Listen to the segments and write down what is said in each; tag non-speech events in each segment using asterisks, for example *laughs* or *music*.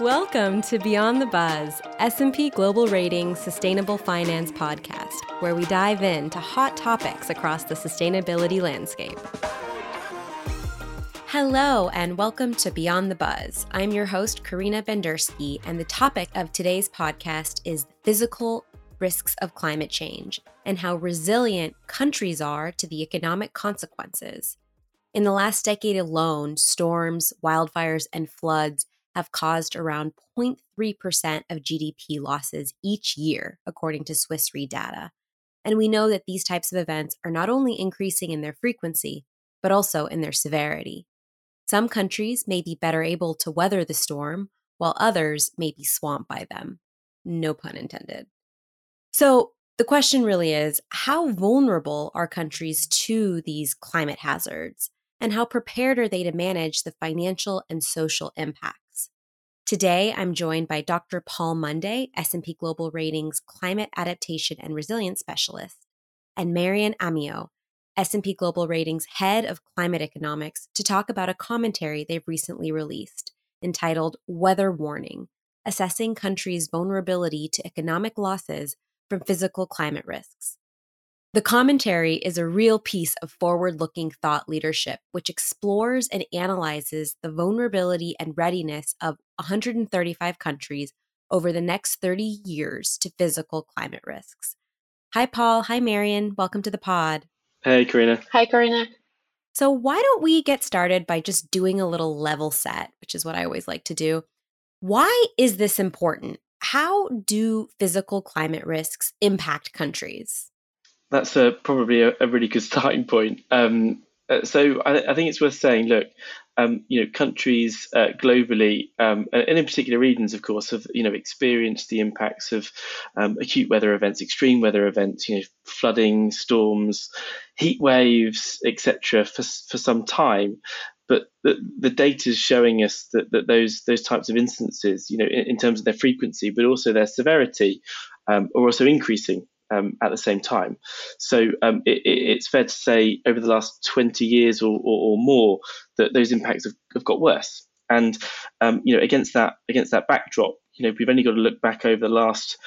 Welcome to Beyond the Buzz, S&P Global Ratings Sustainable Finance podcast, where we dive into hot topics across the sustainability landscape. Hello and welcome to Beyond the Buzz. I'm your host Karina Bendersky, and the topic of today's podcast is physical risks of climate change and how resilient countries are to the economic consequences. In the last decade alone, storms, wildfires, and floods have caused around 0.3% of GDP losses each year, according to Swiss Re data. And we know that these types of events are not only increasing in their frequency, but also in their severity. Some countries may be better able to weather the storm, while others may be swamped by them. No pun intended. So, the question really is how vulnerable are countries to these climate hazards? And how prepared are they to manage the financial and social impact? Today, I'm joined by Dr. Paul Munday, S&P Global Ratings Climate Adaptation and Resilience Specialist, and Marion Amiot, S&P Global Ratings Head of Climate Economics, to talk about a commentary they've recently released entitled Weather Warning: Assessing Countries' Vulnerability to Economic Losses from Physical Climate Risks. The commentary is a real piece of forward looking thought leadership, which explores and analyzes the vulnerability and readiness of 135 countries over the next 30 years to physical climate risks. Hi, Paul. Hi, Marion. Welcome to the pod. Hey, Karina. Hi, Karina. So, why don't we get started by just doing a little level set, which is what I always like to do? Why is this important? How do physical climate risks impact countries? That's a, probably a, a, really good *laughs* starting point. Um, uh, so I, I, think it's worth saying, look, um, you know, countries uh, globally, um, and in particular regions, of course, have you know experienced the impacts of um, acute weather events, extreme weather events, you know, flooding, storms, heat waves, etc., for for some time. But the, the data is showing us that, that those those types of instances, you know, in, in terms of their frequency, but also their severity, um, are also increasing um, at the same time. So um, it, it's fair to say over the last 20 years or, or, or more that those impacts have, have got worse. And um, you know, against that against that backdrop, you know, we've only got to look back over the last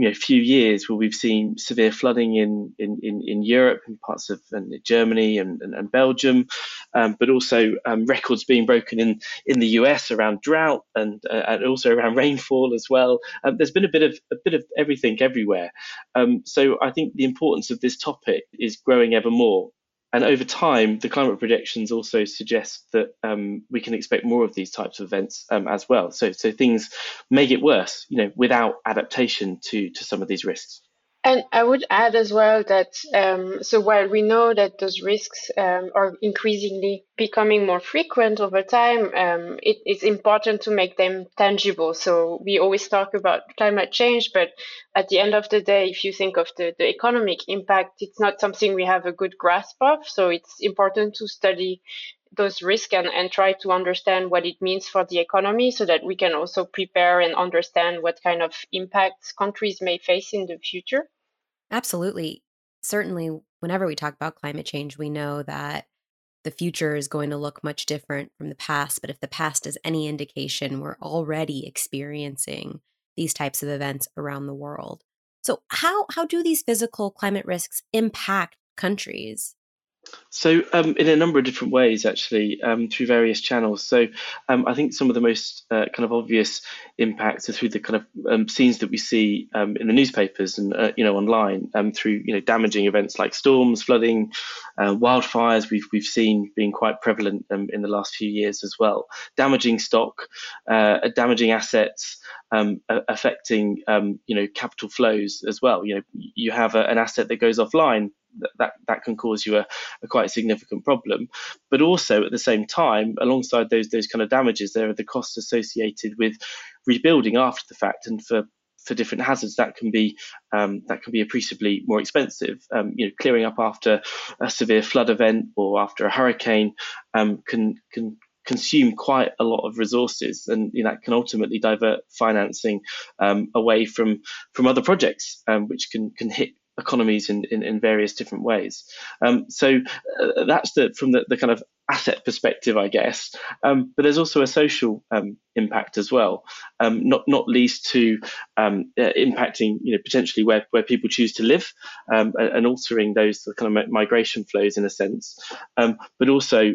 you know few years where we've seen severe flooding in in, in, in Europe in parts of and Germany and, and, and Belgium, um, but also um, records being broken in in the US around drought and uh, and also around *laughs* rainfall as well. Um, there's been a bit of a bit of everything everywhere. Um, so I think the importance of this topic is growing ever more. And over time, the climate projections also suggest that um, we can expect more of these types of events um, as well. So, so things may get worse, you know, without adaptation to to some of these risks. And I would add as well that um, so while we know that those risks um, are increasingly becoming more frequent over time, um, it, it's important to make them tangible. So we always talk about climate change, but at the end of the day, if you think of the, the economic impact, it's not something we have a good grasp of. So it's important to study those risks and, and try to understand what it means for the economy so that we can also prepare and understand what kind of impacts countries may face in the future? Absolutely. Certainly, whenever we talk about climate change, we know that the future is going to look much different from the past. But if the past is any indication, we're already experiencing these types of events around the world. So, how, how do these physical climate risks impact countries? So, um, in a number of different ways, actually, um, through various channels. So, um, I think some of the most uh, kind of obvious impacts are through the kind of um, scenes that we see um, in the newspapers and uh, you know online um, through you know damaging events like storms, flooding, uh, wildfires. We've we've seen being quite prevalent in the last few years as well. Damaging stock, uh, damaging assets, affecting you know capital flows as well. You know, you have a, an asset that goes offline that that can cause you a, a, quite significant problem. But also at the same time, alongside those those kind of damages, there are the costs associated with rebuilding after the fact, and for for different hazards that can be um, that can be appreciably more expensive. Um, you know, clearing up after a severe flood event or after a hurricane um, can can consume quite a lot of resources, and you know, that can ultimately divert financing um, away from from other projects, um, which can can hit economies in, in, in various different ways. Um, so uh, that's the from the, the kind of asset perspective, I guess. Um, but there's also a social um, impact as well, um, not not least to um, uh, impacting you know potentially where, where people choose to live um, and, and, altering those kind of migration flows in a sense, um, but also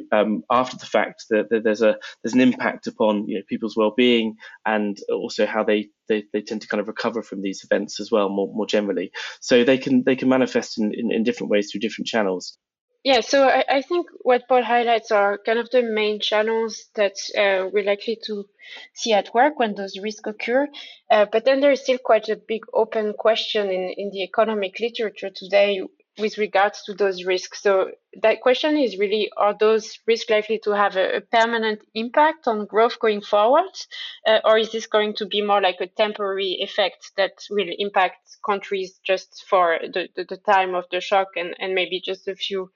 after the fact that, that, there's a there's an impact upon you know people's well-being and also how they, they, they tend to kind of recover from these events as well more, more generally. So they can they can manifest in, in, in different ways through different channels. Yeah, so I, I, think what Paul highlights are kind of the main channels that uh, we're likely to see at work when those risks occur. Uh, but then there is still quite a big open question in, in the economic literature today with regards to those risks. So that question is really, are those risks likely to have a, a permanent impact on growth going forward? Uh, or is this going to be more like a temporary effect that will impact countries just for the, the, the time of the shock and, and maybe just a few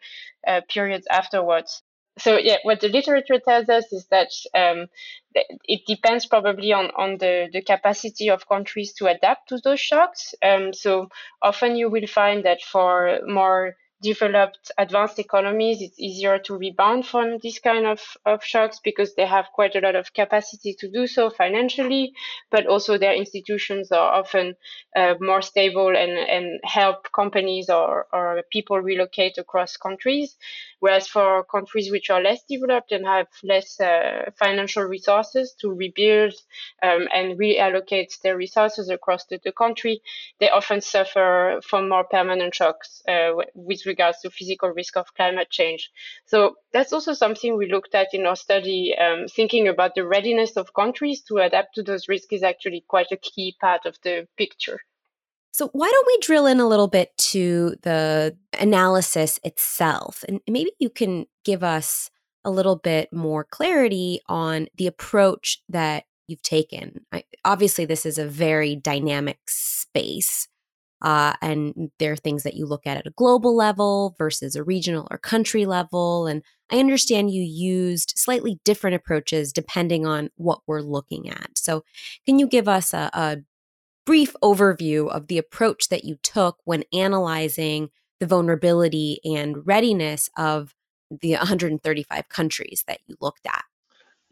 uh, periods afterwards? So yeah, what the literature tells us is that um, it depends probably on, on the, the capacity of countries to adapt to those shocks. Um, so often you will find that for more developed advanced economies, it's easier to rebound from this kind of, of shocks because they have quite a lot of capacity to do so financially, but also their institutions are often uh, more stable and, and help companies or, or people relocate across countries. Whereas for countries which are less developed and have less uh, financial resources to rebuild um, and reallocate their resources across the, the, country, they often suffer from more permanent shocks uh, with regards to physical risk of climate change. So that's also something we looked at in our study. Um, thinking about the readiness of countries to adapt to those risks is actually quite a key part of the picture. So, why don't we drill in a little bit to the analysis itself? And maybe you can give us a little bit more clarity on the approach that you've taken. I, obviously, this is a very dynamic space. Uh, and there are things that you look at at a global level versus a regional or country level. And I understand you used slightly different approaches depending on what we're looking at. So, can you give us a, a brief overview of the approach that you took when analyzing the vulnerability and readiness of the *laughs* 135 countries that you looked at.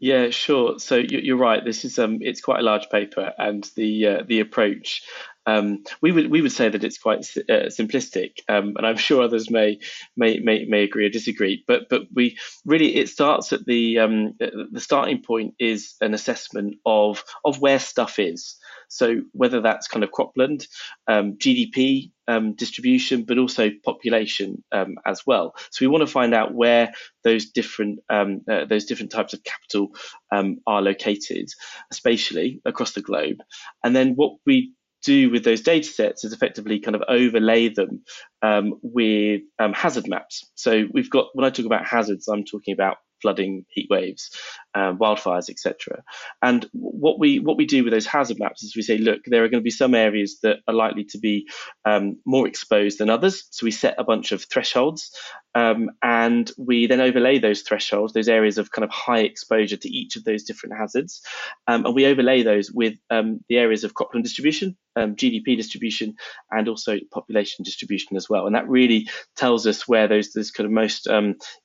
Yeah, sure. So you're right. This is um, it's quite a large paper, and the uh, the approach um, we would we would say that it's quite uh, simplistic, um, and I'm sure others may, may may may agree or disagree. But but we really it starts at the um, the starting point is an assessment of of where stuff is. So whether that's kind of cropland, um, GDP um, distribution, but also population um, as well. So we want to find out where those different um, uh, those different types of capital um, are located spatially across the globe, and then what we do with those data sets is effectively kind of overlay them um, with um, hazard maps. So we've got, when I talk about hazards, I'm talking about flooding, heat waves, um, wildfires, etc. And what we what we do with those hazard maps is we say, look, there are going to be some areas that are likely to be um, more exposed than others. So we set a bunch of thresholds, um, and we then overlay those thresholds, those areas of kind of high exposure to each of those different hazards, um, and we overlay those with um, the areas of cropland distribution, um, GDP distribution, and also population distribution as well. And that really tells us where those those kind of most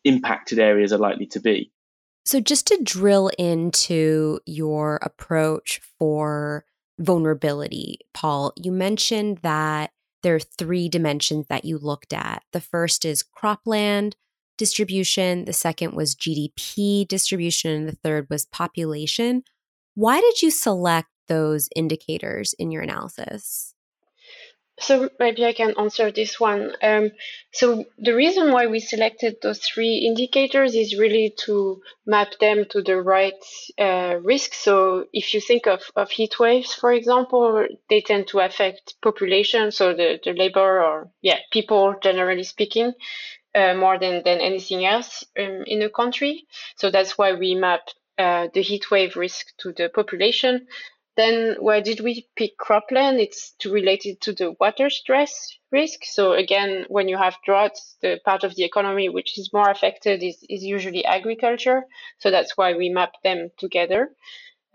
impacted areas are likely to be. So, just to drill into your approach for vulnerability, Paul, you mentioned that there are three dimensions that you looked at. The first is cropland distribution, the second was GDP distribution, and the third was population. Why did you select those indicators in your analysis? So maybe I can answer this one. Um, so the reason why we selected those three indicators is really to map them to the right uh, risk. So if you think of, of heat waves, for example, they tend to affect population, so the, the labor or yeah, people generally speaking, uh, more than, than anything else um, in a country. So that's why we map uh, the heat wave risk to the population. Then why did we pick cropland? It's to relate it to the water stress risk. So again, when you have droughts, the part of the economy which is more affected is, is usually agriculture. So that's why we map them together.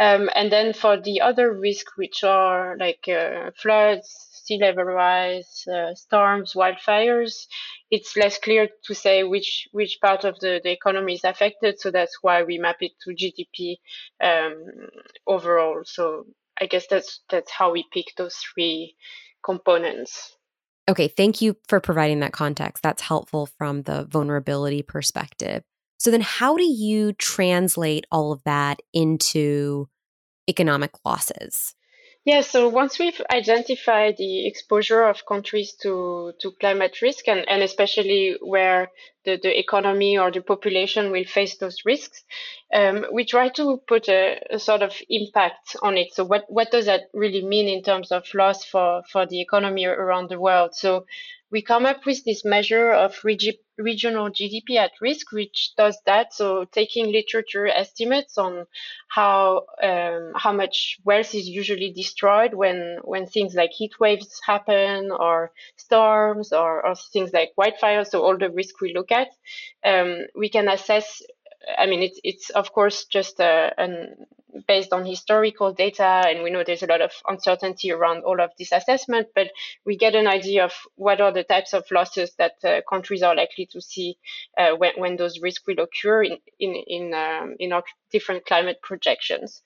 Um, and then for the other risks, which are like uh, floods, sea level rise, uh, storms, wildfires, it's less clear to say which which part of the, the economy is affected. So that's why we map it to GDP um, overall. So I guess that's that's how we pick those three components. Okay, thank you for providing that context. That's helpful from the vulnerability perspective. So then how do you translate all of that into economic losses? Yeah, so once we've identified the exposure of countries to, to climate risk and, and especially where the, the economy or the population will face those risks, um, we try to put a, a, sort of impact on it. So what, what does that really mean in terms of loss for, for the economy around the world? So we come up with this measure of regi- regional GDP at risk, which does that. So taking literature estimates on how um, how much wealth is usually destroyed when when things like heat waves happen or storms or, or things like wildfires. So all the risk we look at, um, we can assess I mean, it's it's of course just uh, an, based on historical data, and we know there's a lot of uncertainty around all of this assessment. But we get an idea of what are the types of losses that uh, countries are likely to see uh, when when those risks will occur in in in um, in our different climate projections.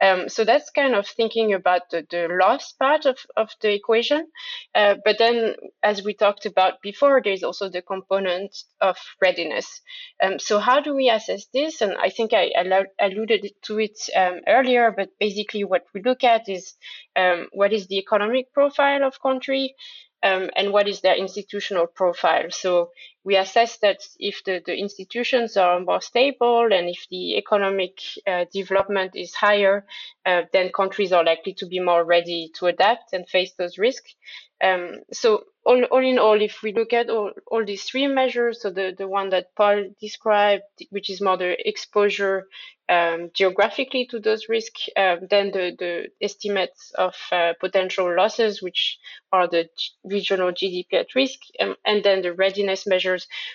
Um, so that's kind of thinking about the, the loss part of, of the equation. Uh, but then, as we talked about before, there's also the component of readiness. Um, so how do we assess this? And I think I, I alluded to it um, earlier, but basically what we look at is um, what is the economic profile of country, um, and what is their institutional profile. So we assess that if the, the institutions are more stable and if the economic uh, development is higher, uh, then countries are likely to be more ready to adapt and face those risks. Um, so all, all in all, if we look at all, all these three measures, so the, the one that Paul described, which is more the exposure um, geographically to those risks, uh, then the, the estimates of uh, potential losses, which are the regional GDP at risk, um, and then the readiness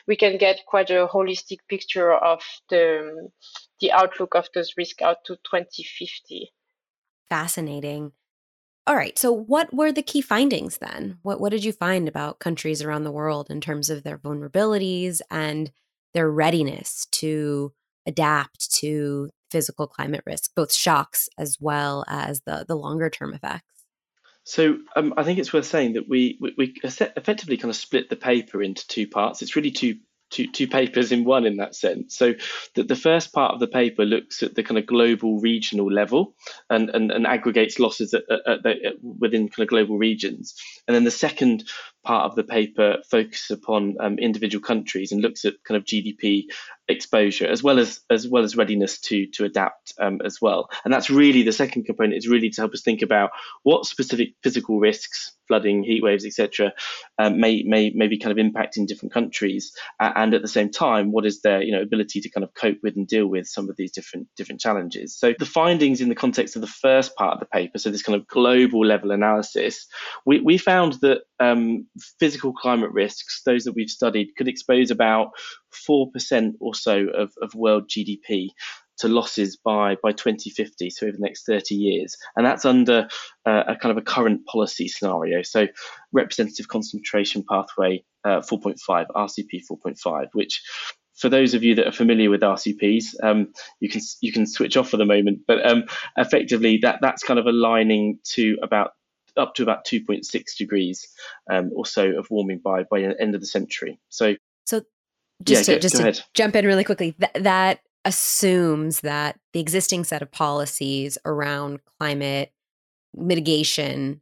we can get quite a holistic picture of the, the outlook of those risks out to 2050. Fascinating. All right. So, what were the key findings then? What What did you find about countries around the world in terms of their vulnerabilities and their readiness to adapt to physical climate risk, both shocks as well as the the longer term effects? So um, I think it's worth saying that we, we, we effectively kind of split the paper into two parts. It's really two two, two papers in one in that sense. So the, the first part of the paper looks at the kind of global regional level and, and, and aggregates losses at, at at within kind of global regions. And then the second part of the paper focuses upon um, individual countries and looks at kind of GDP exposure as well as as well as readiness to to adapt um, as well. And that's really the second component is really to help us think about what specific physical risks flooding, heat waves, etc., um, may may may be kind of impacting different countries, uh, and at the same time, what is their you know ability to kind of cope with and deal with some of these different different challenges. So the findings in the context of the first part of the paper, so this kind of global level analysis, we we found that um, physical climate risks, those that we've studied, could expose about four percent or so of, of world GDP to losses by by 2050, so over the next 30 years, and that's under uh, a kind of a current policy scenario. So, representative concentration pathway uh, 4.5, RCP 4.5, which for those of you that are familiar with RCPs, um, you can you can switch off for the moment. But um, effectively, that that's kind of aligning to about up to about 2.6 degrees um, or so of warming by by the end of the century. So, so just yeah, to, go, just go to jump in really quickly, th- that assumes that the existing set of policies around climate mitigation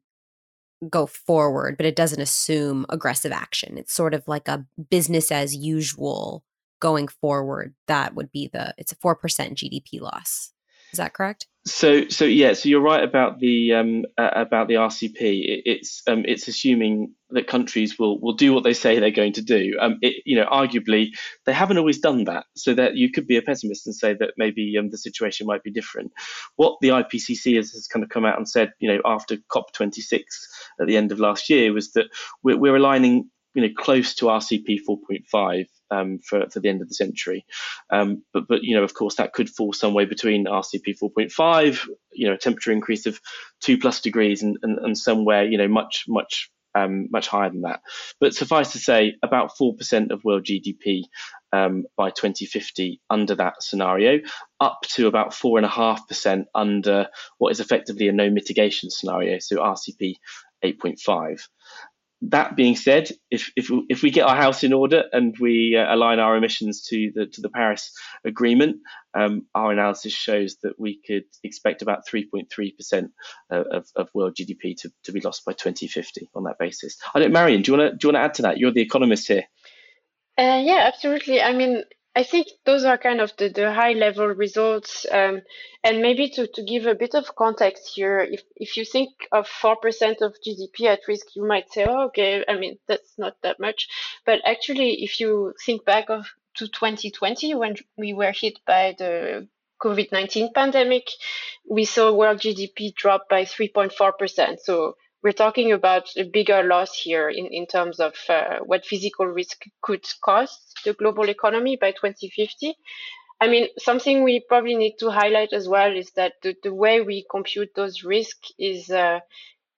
go forward, but it doesn't assume aggressive action. It's sort of like a business as usual going forward. That would be the it's a 4% GDP loss. Is that correct? So, so yeah, so you're right about the um, uh, about the RCP. It, it's um, it's assuming that countries will will do what they say they're going to do. Um, it, you know, arguably they haven't always done that, so that you could be a pessimist and say that maybe um, the situation might be different. What the IPCC has, has kind of come out and said, you know, after COP26 at the end of last year, was that we're, we're aligning you know close to RCP 4.5 um, for, for the end of the century. Um, but but you know of course that could fall somewhere between RCP 4.5 you know a temperature increase of two plus degrees, and, and, and somewhere you know much much um, much higher than that. But suffice to say, about 4% of world GDP um, by 2050 under that scenario, up to about 4.5% under what is effectively a no mitigation scenario, so RCP 8.5 that being said, if if if we get our house in order and we uh, align our emissions to the to the Paris Agreement, um, our analysis shows that we could expect about 3.3 percent of, of world GDP to, to be lost by 2050 on that basis. I don't, Marion, do you want to do you want to add to that? You're the economist here. Uh, yeah, absolutely. I mean, I think those are kind of the, the high level results. Um, and maybe to, to give a bit of context here, if, if you think of 4% of GDP at risk, you might say, oh, okay, I mean, that's not that much. But actually, if you think back of to 2020, when we were hit by the COVID 19 pandemic, we saw world GDP drop by 3.4%. So we're talking about a bigger loss here in, in terms of uh, what physical risk could cost the global economy by 2050. I mean, something we probably need to highlight as well is that the, the way we compute those risks is uh,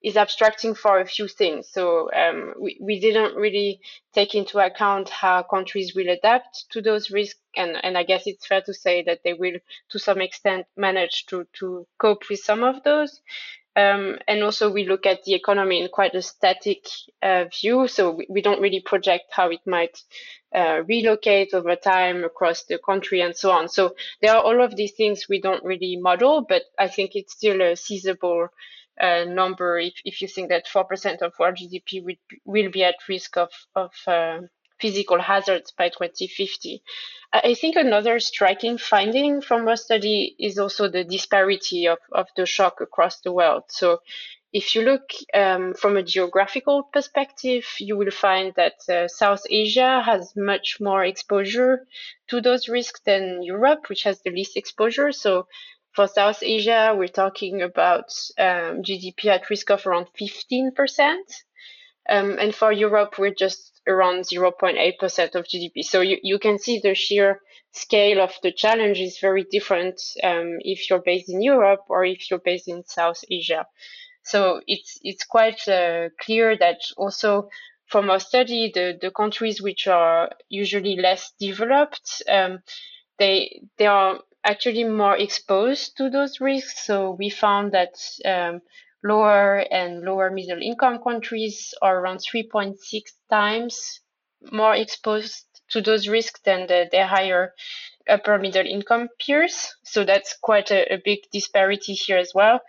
is abstracting for a few things. So um, we, we didn't really take into account how countries will adapt to those risks. And, and I guess it's fair to say that they will, to some extent, manage to, to cope with some of those. Um, and also we look at the economy in quite a static uh, view. So we, we, don't really project how it might uh, relocate over time across the country and so on. So there are all of these things we don't really model, but I think it's still a feasible uh, number if, if you think that 4% of world GDP will, will be at risk of, of uh, physical hazards by 2050. I think another striking finding from our study is also the disparity of, of the shock across the world. So if you look um, from a geographical perspective, you will find that uh, South Asia has much more exposure to those risks than Europe, which has the least exposure. So for South Asia, we're talking about um, GDP at risk of around 15%. Um, and for Europe, we're just around 0.8% of GDP. So you, you can see the sheer scale of the challenge is very different um, if you're based in Europe or if you're based in South Asia. So it's it's quite uh, clear that also from our study, the, the countries which are usually less developed, um, they they are actually more exposed to those risks. So we found that um, lower and lower middle income countries are around 3.6 times more exposed to those risks than the, higher upper middle income peers. So that's quite a, a big disparity here as well.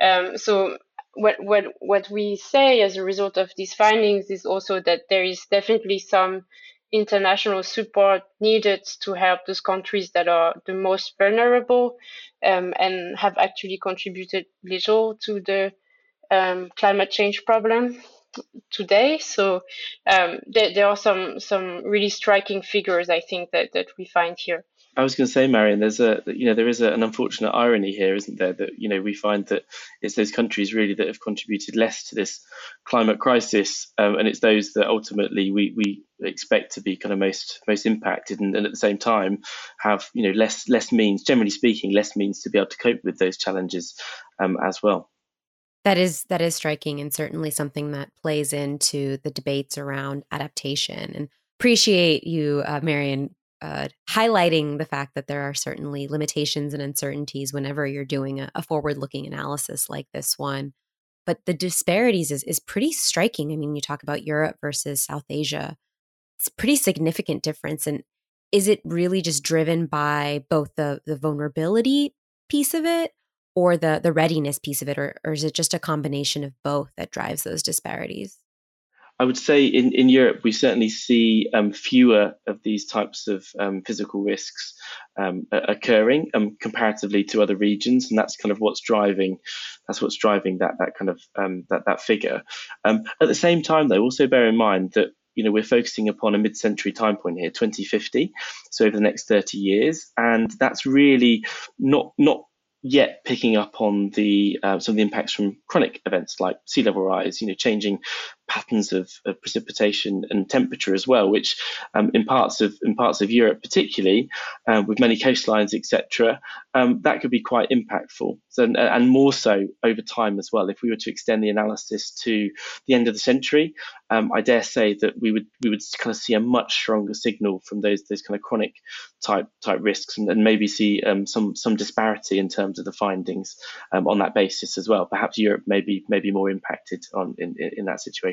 Um, so what, what, what we say as a result of these findings is also that there is definitely some international support needed to help those countries that are the most vulnerable um, and have actually contributed little to the um, climate change problem today. So um, there, there are some some really striking figures I think that, that we find here. I was going to say, Marion, there's a you know there is a, an unfortunate irony here, isn't there? That you know we find that it's those countries really that have contributed less to this climate crisis, um, and it's those that ultimately we, we expect to be kind of most most impacted, and, and, at the same time have you know less less means, generally speaking, less means to be able to cope with those challenges um, as well. That is that is striking, and certainly something that plays into the debates around adaptation. And appreciate you, uh, Marion, uh, highlighting the fact that there are certainly limitations and uncertainties whenever you're doing a, a forward-looking analysis like this one. But the disparities is is pretty striking. I mean, you talk about Europe versus South Asia; it's pretty significant difference. And is it really just driven by both the the vulnerability piece of it, or the the readiness piece of it, or, or is it just a combination of both that drives those disparities? I would say in, in Europe, we certainly see um, fewer of these types of um, physical risks um, occurring um, comparatively to other regions, and that's kind of what's driving that's what's driving that that kind of um, that that figure. Um, at the same time, though, also bear in mind that you know we're focusing upon a mid-century time point here 2050 so over the next 30 years and that's really not not yet picking up on the uh, some of the impacts from chronic events like sea level rise, you know, changing patterns of, of, precipitation and temperature as well, which um, in parts of in parts of Europe, particularly uh, with many coastlines, etc., um, that could be quite impactful. So, and more so over time as well. If we were to extend the analysis to the end of the century, um, I dare say that we would we would kind of see a much stronger signal from those those kind of chronic type type risks, and, and maybe see um, some some disparity in terms of the findings um, on that basis as well. Perhaps Europe may be, more impacted on in, in that situation.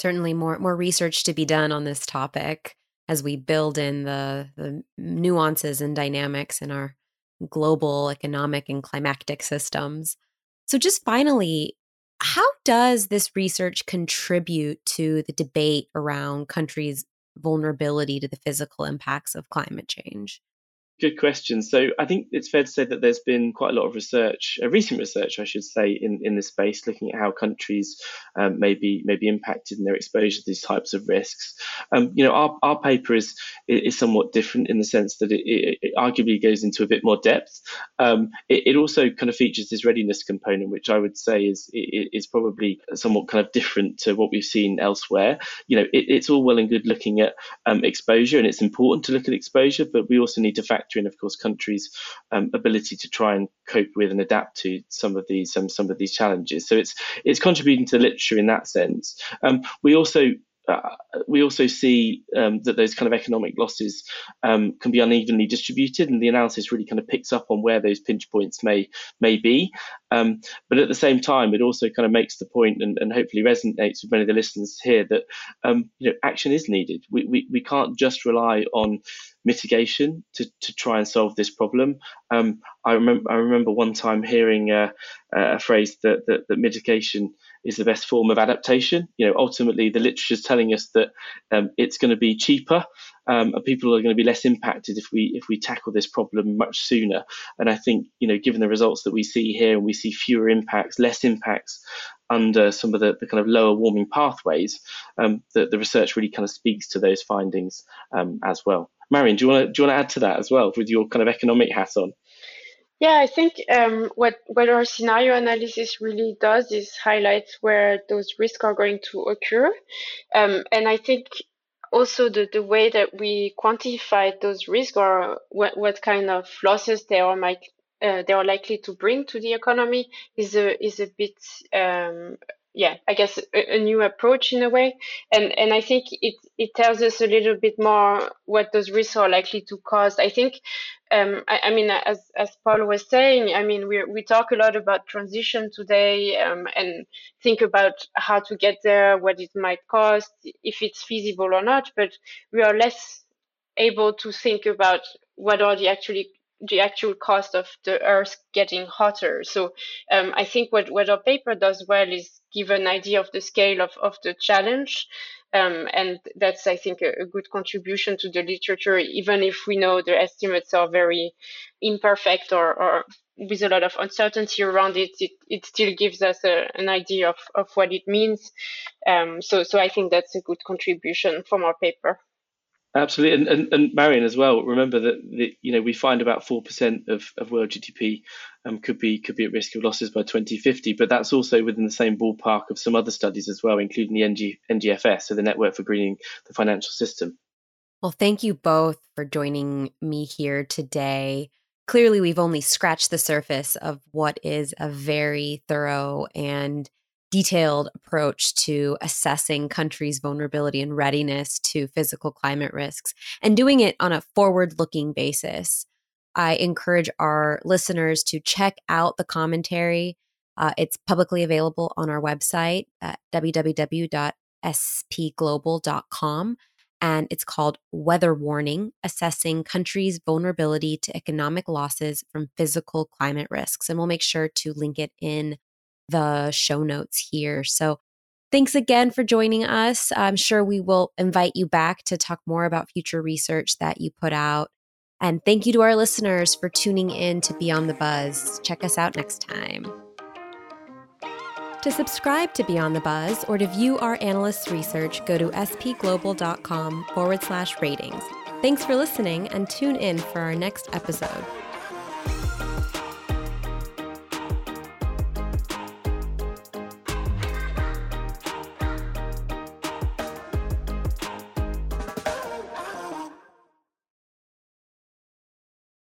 Certainly, more more research to be done on this topic as we build in the the nuances and dynamics in our global economic and climatic systems. So, just finally, how does this research contribute to the debate around countries' vulnerability to the physical impacts of climate change? Good question. So I think it's fair to say that there's been quite a lot of research, uh, recent research, I should say, in, in this space, looking at how countries um, may be may be impacted in their exposure to these types of risks. Um, you know, our, our paper is is somewhat different in the sense that it, it, it arguably goes into a bit more depth. Um, it, it, also kind of features this readiness component, which I would say is is probably somewhat kind of different to what we've seen elsewhere. You know, it's all well and good looking at um, exposure, and it's important to look at exposure, but we also need to factor factor in, of course, countries' um, ability to try and cope with and adapt to some of these um, some of these challenges. So it's it's contributing to literature in that sense. Um, we also uh, we also see um, that those kind of economic losses um, can be unevenly distributed, and the analysis really kind of picks up on where those pinch points may may be. Um, but at the same time, it also kind of makes the point, and, and hopefully resonates with many of the listeners here, that um, you know action is needed. We, we we can't just rely on mitigation to, to try and solve this problem. Um, I remember I remember one time hearing a phrase that, that that mitigation is the best form of adaptation. You know, ultimately, the literature is telling us that um, it's going to be cheaper, um, and people are going to be less impacted if we if we tackle this problem much sooner. And I think, you know, given the results that we see here, and we see fewer impacts, less impacts under some of the, the kind of lower warming pathways, um, the, the research really kind of speaks to those findings um, as well. Marion, do you want to do you want to add to that as well with your kind of economic hat on? Yeah, I think um, what what our scenario analysis really does is highlight where those risks are going to occur, um, and I think also the, the way that we quantify those risks or what, what kind of losses they are might uh, they are likely to bring to the economy is a is a bit um, yeah, I guess a, a, new approach in a way, and and I think it it tells us a little bit more what those risks are likely to cause. I think, um, I, I mean, as as Paul was saying, I mean, we we talk a lot about transition today, um, and think about how to get there, what it might cost, if it's feasible or not, but we are less able to think about what are the actually the actual cost of the earth getting hotter. So um, I think what, what our paper does well is give an idea of the scale of, of the challenge. Um, and that's, I think, a, a, good contribution to the literature, even if we know the estimates are very imperfect or, or with a lot of uncertainty around it, it, it still gives us a, an idea of, of what it means. Um, so, so I think that's a good contribution from our paper. Absolutely, and, and, and Marion as well. Remember that the, you know we find about four percent of, of world GDP um, could be could be at risk of losses by 2050, but that's also within the same ballpark of some other studies as well, including the NG, NGFS, so the Network for Greening the Financial System. Well, thank you both for joining me here today. Clearly, we've only scratched the surface of what is a very thorough and detailed approach to assessing countries' vulnerability and readiness to physical climate risks and doing it on a forward looking basis. I encourage our listeners to check out the commentary. Uh, it's publicly available on our website at www.spglobal.com. And it's called Weather Warning Assessing Countries' Vulnerability to Economic Losses from Physical Climate Risks. And we'll make sure to link it in the show notes here. So thanks again for joining us. I'm sure we will invite you back to talk more about future research that you put out. And thank you to our listeners for tuning in to Beyond the Buzz. Check us out next time. To subscribe to Beyond the Buzz or to view our analysts' research, go to spglobal.com forward slash ratings. Thanks for listening and tune in for our next episode.